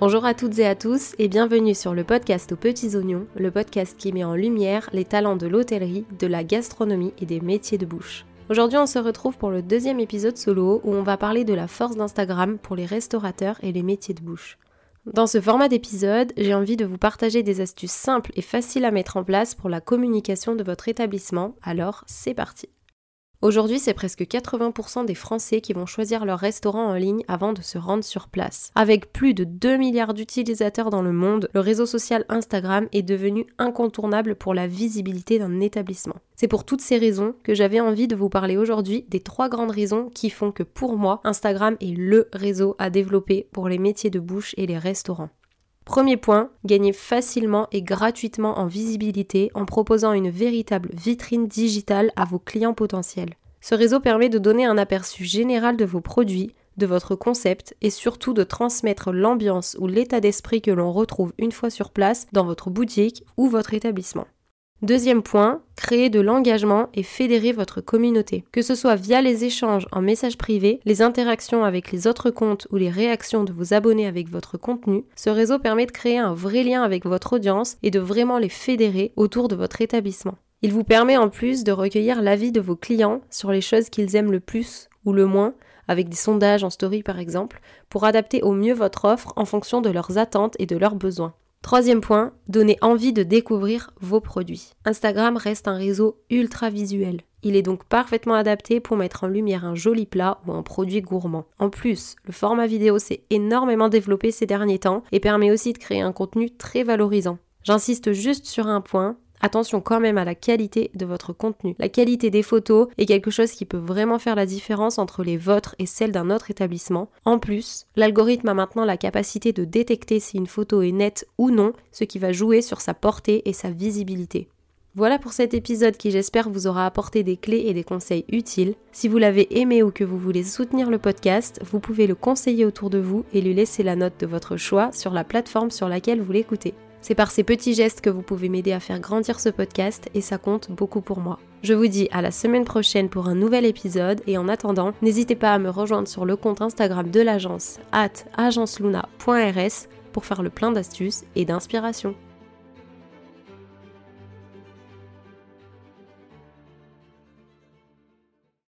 Bonjour à toutes et à tous et bienvenue sur le podcast aux petits oignons, le podcast qui met en lumière les talents de l'hôtellerie, de la gastronomie et des métiers de bouche. Aujourd'hui on se retrouve pour le deuxième épisode solo où on va parler de la force d'Instagram pour les restaurateurs et les métiers de bouche. Dans ce format d'épisode, j'ai envie de vous partager des astuces simples et faciles à mettre en place pour la communication de votre établissement, alors c'est parti Aujourd'hui, c'est presque 80% des Français qui vont choisir leur restaurant en ligne avant de se rendre sur place. Avec plus de 2 milliards d'utilisateurs dans le monde, le réseau social Instagram est devenu incontournable pour la visibilité d'un établissement. C'est pour toutes ces raisons que j'avais envie de vous parler aujourd'hui des trois grandes raisons qui font que pour moi, Instagram est le réseau à développer pour les métiers de bouche et les restaurants. Premier point, gagner facilement et gratuitement en visibilité en proposant une véritable vitrine digitale à vos clients potentiels. Ce réseau permet de donner un aperçu général de vos produits, de votre concept et surtout de transmettre l'ambiance ou l'état d'esprit que l'on retrouve une fois sur place dans votre boutique ou votre établissement. Deuxième point, créer de l'engagement et fédérer votre communauté. Que ce soit via les échanges en messages privés, les interactions avec les autres comptes ou les réactions de vos abonnés avec votre contenu, ce réseau permet de créer un vrai lien avec votre audience et de vraiment les fédérer autour de votre établissement. Il vous permet en plus de recueillir l'avis de vos clients sur les choses qu'ils aiment le plus ou le moins, avec des sondages en story par exemple, pour adapter au mieux votre offre en fonction de leurs attentes et de leurs besoins. Troisième point, donner envie de découvrir vos produits. Instagram reste un réseau ultra visuel. Il est donc parfaitement adapté pour mettre en lumière un joli plat ou un produit gourmand. En plus, le format vidéo s'est énormément développé ces derniers temps et permet aussi de créer un contenu très valorisant. J'insiste juste sur un point, Attention quand même à la qualité de votre contenu. La qualité des photos est quelque chose qui peut vraiment faire la différence entre les vôtres et celles d'un autre établissement. En plus, l'algorithme a maintenant la capacité de détecter si une photo est nette ou non, ce qui va jouer sur sa portée et sa visibilité. Voilà pour cet épisode qui j'espère vous aura apporté des clés et des conseils utiles. Si vous l'avez aimé ou que vous voulez soutenir le podcast, vous pouvez le conseiller autour de vous et lui laisser la note de votre choix sur la plateforme sur laquelle vous l'écoutez. C'est par ces petits gestes que vous pouvez m'aider à faire grandir ce podcast et ça compte beaucoup pour moi. Je vous dis à la semaine prochaine pour un nouvel épisode et en attendant, n'hésitez pas à me rejoindre sur le compte Instagram de l'agence at agenceluna.rs pour faire le plein d'astuces et d'inspiration.